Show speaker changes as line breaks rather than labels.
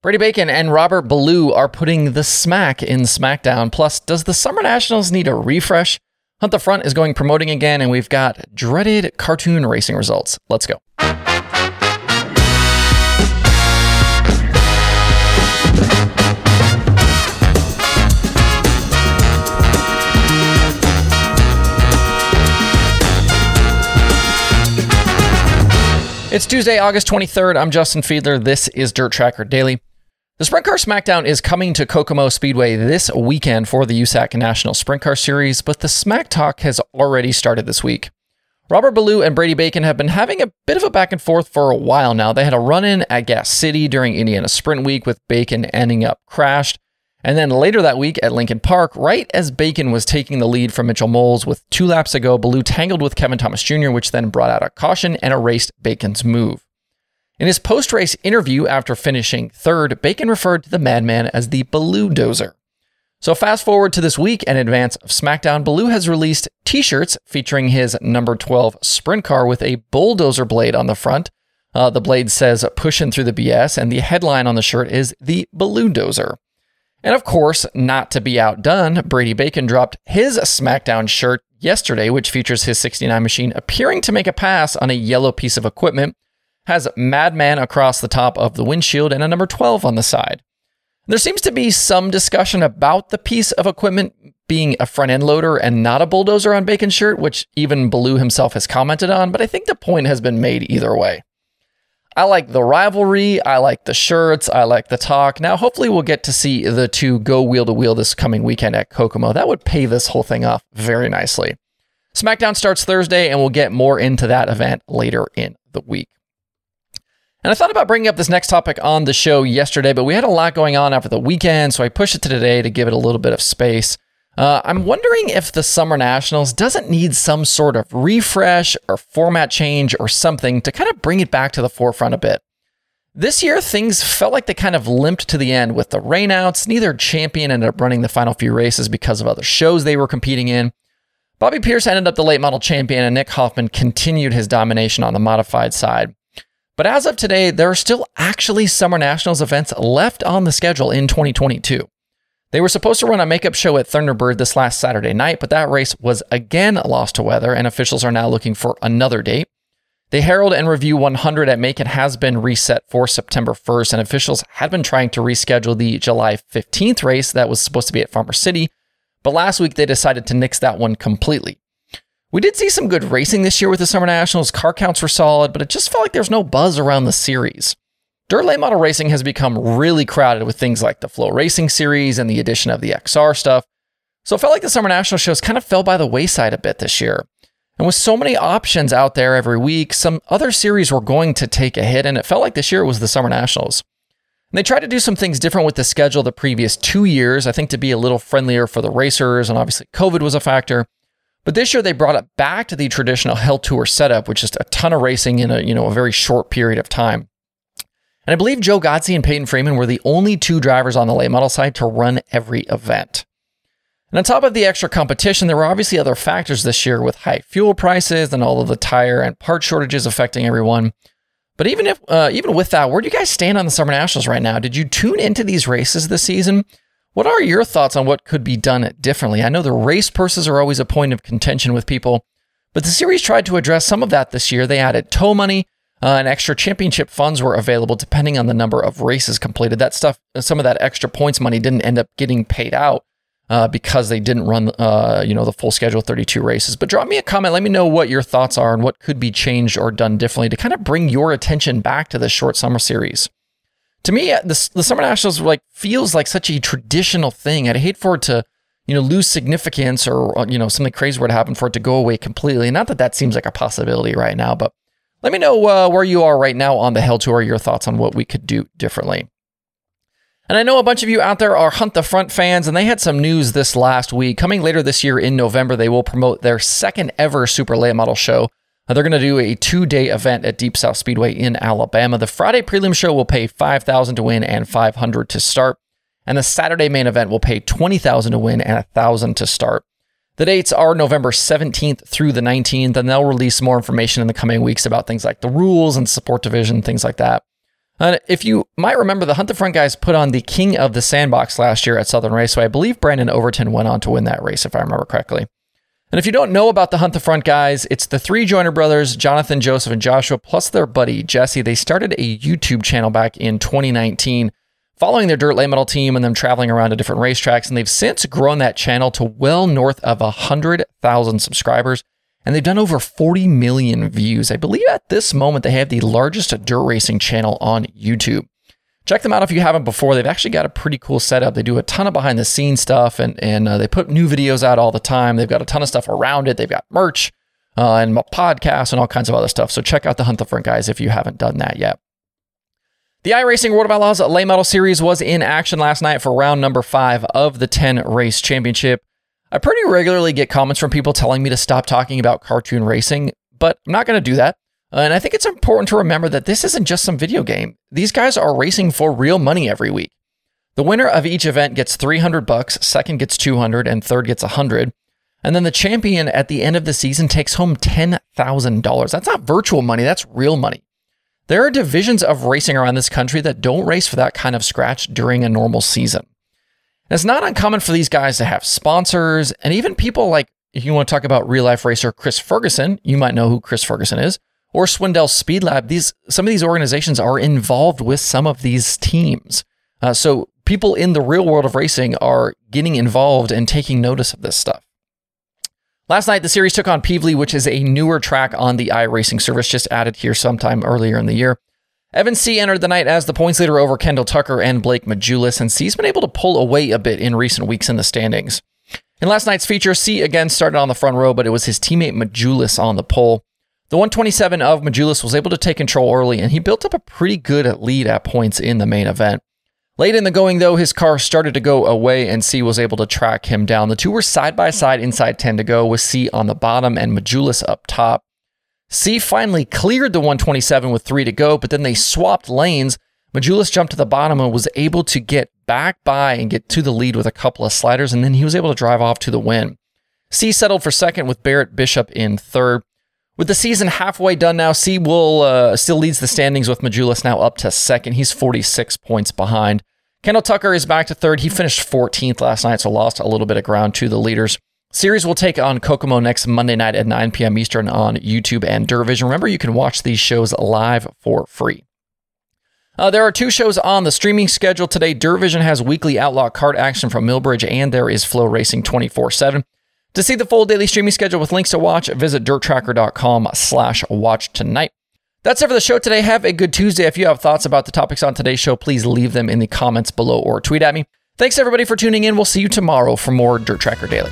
Brady Bacon and Robert Ballou are putting the smack in SmackDown. Plus, does the Summer Nationals need a refresh? Hunt the Front is going promoting again, and we've got dreaded cartoon racing results. Let's go. It's Tuesday, August 23rd. I'm Justin Fiedler. This is Dirt Tracker Daily. The Sprint Car Smackdown is coming to Kokomo Speedway this weekend for the USAC National Sprint Car Series, but the Smack Talk has already started this week. Robert Ballou and Brady Bacon have been having a bit of a back and forth for a while now. They had a run in at Gas City during Indiana Sprint Week with Bacon ending up crashed. And then later that week at Lincoln Park, right as Bacon was taking the lead from Mitchell Moles with two laps ago, go, Ballou tangled with Kevin Thomas Jr., which then brought out a caution and erased Bacon's move. In his post race interview after finishing third, Bacon referred to the madman as the Ballou Dozer. So, fast forward to this week in advance of SmackDown, Ballou has released t shirts featuring his number 12 sprint car with a bulldozer blade on the front. Uh, the blade says pushing through the BS, and the headline on the shirt is the Ballou Dozer. And of course, not to be outdone, Brady Bacon dropped his SmackDown shirt yesterday, which features his 69 machine appearing to make a pass on a yellow piece of equipment, has Madman across the top of the windshield and a number 12 on the side. There seems to be some discussion about the piece of equipment being a front end loader and not a bulldozer on Bacon's shirt, which even Ballou himself has commented on, but I think the point has been made either way. I like the rivalry. I like the shirts. I like the talk. Now, hopefully, we'll get to see the two go wheel to wheel this coming weekend at Kokomo. That would pay this whole thing off very nicely. SmackDown starts Thursday, and we'll get more into that event later in the week. And I thought about bringing up this next topic on the show yesterday, but we had a lot going on after the weekend, so I pushed it to today to give it a little bit of space. Uh, I'm wondering if the Summer Nationals doesn't need some sort of refresh or format change or something to kind of bring it back to the forefront a bit. This year, things felt like they kind of limped to the end with the rainouts. Neither champion ended up running the final few races because of other shows they were competing in. Bobby Pierce ended up the late model champion, and Nick Hoffman continued his domination on the modified side. But as of today, there are still actually Summer Nationals events left on the schedule in 2022. They were supposed to run a makeup show at Thunderbird this last Saturday night, but that race was again lost to weather, and officials are now looking for another date. The Herald and Review 100 at Macon has been reset for September 1st, and officials had been trying to reschedule the July 15th race that was supposed to be at Farmer City, but last week they decided to nix that one completely. We did see some good racing this year with the Summer Nationals. Car counts were solid, but it just felt like there's no buzz around the series. Dirt late model racing has become really crowded with things like the FloRacing series and the addition of the XR stuff. So it felt like the Summer National shows kind of fell by the wayside a bit this year. And with so many options out there every week, some other series were going to take a hit, and it felt like this year was the Summer Nationals. And they tried to do some things different with the schedule the previous two years, I think to be a little friendlier for the racers, and obviously COVID was a factor. But this year they brought it back to the traditional Hell Tour setup, which is a ton of racing in a you know a very short period of time. And I believe Joe Godsey and Peyton Freeman were the only two drivers on the late model side to run every event. And on top of the extra competition, there were obviously other factors this year with high fuel prices and all of the tire and part shortages affecting everyone. But even if, uh, even with that, where do you guys stand on the Summer Nationals right now? Did you tune into these races this season? What are your thoughts on what could be done differently? I know the race purses are always a point of contention with people, but the series tried to address some of that this year. They added tow money, uh, and extra championship funds were available depending on the number of races completed. That stuff, some of that extra points money didn't end up getting paid out uh, because they didn't run, uh, you know, the full schedule, 32 races. But drop me a comment. Let me know what your thoughts are and what could be changed or done differently to kind of bring your attention back to the short summer series. To me, the, the Summer Nationals like feels like such a traditional thing. I'd hate for it to, you know, lose significance or, uh, you know, something crazy were to happen for it to go away completely. Not that that seems like a possibility right now, but let me know uh, where you are right now on the Hell Tour, your thoughts on what we could do differently. And I know a bunch of you out there are Hunt the Front fans, and they had some news this last week. Coming later this year in November, they will promote their second ever Super Late Model show. They're going to do a two day event at Deep South Speedway in Alabama. The Friday prelim show will pay 5000 to win and 500 to start. And the Saturday main event will pay 20000 to win and 1000 to start. The dates are November 17th through the 19th, and they'll release more information in the coming weeks about things like the rules and support division, things like that. Uh, if you might remember, the Hunt the Front guys put on the King of the Sandbox last year at Southern Raceway. I believe Brandon Overton went on to win that race, if I remember correctly. And if you don't know about the Hunt the Front guys, it's the three Joyner brothers, Jonathan, Joseph, and Joshua, plus their buddy Jesse. They started a YouTube channel back in 2019 following their dirt late model team and them traveling around to different racetracks. And they've since grown that channel to well north of 100,000 subscribers. And they've done over 40 million views. I believe at this moment they have the largest dirt racing channel on YouTube. Check them out if you haven't before. They've actually got a pretty cool setup. They do a ton of behind the scenes stuff and, and uh, they put new videos out all the time. They've got a ton of stuff around it. They've got merch uh, and podcasts and all kinds of other stuff. So check out the Hunt the Front guys if you haven't done that yet. The iRacing World of Outlaws Late Model Series was in action last night for round number five of the 10 race championship. I pretty regularly get comments from people telling me to stop talking about cartoon racing, but I'm not going to do that. Uh, and I think it's important to remember that this isn't just some video game. These guys are racing for real money every week. The winner of each event gets 300 bucks, second gets 200, and third gets 100. And then the champion at the end of the season takes home $10,000. That's not virtual money, that's real money. There are divisions of racing around this country that don't race for that kind of scratch during a normal season. And it's not uncommon for these guys to have sponsors and even people like, if you want to talk about real life racer Chris Ferguson, you might know who Chris Ferguson is, or Swindell Speed Lab. These some of these organizations are involved with some of these teams. Uh, so people in the real world of racing are getting involved and taking notice of this stuff. Last night, the series took on Pevely, which is a newer track on the iRacing service, just added here sometime earlier in the year. Evan C entered the night as the points leader over Kendall Tucker and Blake Majulis, and C's been able to pull away a bit in recent weeks in the standings. In last night's feature, C again started on the front row, but it was his teammate Majulis on the pole. The 127 of Majulis was able to take control early, and he built up a pretty good lead at points in the main event. Late in the going, though, his car started to go away and C was able to track him down. The two were side by side inside 10 to go, with C on the bottom and Majulis up top. C finally cleared the 127 with three to go, but then they swapped lanes. Majulis jumped to the bottom and was able to get back by and get to the lead with a couple of sliders, and then he was able to drive off to the win. C settled for second with Barrett Bishop in third. With the season halfway done now, C will uh, still leads the standings with Majulis now up to second. He's 46 points behind. Kendall Tucker is back to third. He finished 14th last night, so lost a little bit of ground to the leaders. Series will take on Kokomo next Monday night at 9 p.m. Eastern on YouTube and DirtVision. Remember, you can watch these shows live for free. Uh, there are two shows on the streaming schedule today. DirtVision has weekly outlaw kart action from Millbridge, and there is FloRacing 24 7. To see the full daily streaming schedule with links to watch, visit dirttracker.com slash watch tonight. That's it for the show today. Have a good Tuesday. If you have thoughts about the topics on today's show, please leave them in the comments below or tweet at me. Thanks everybody for tuning in. We'll see you tomorrow for more Dirt Tracker Daily.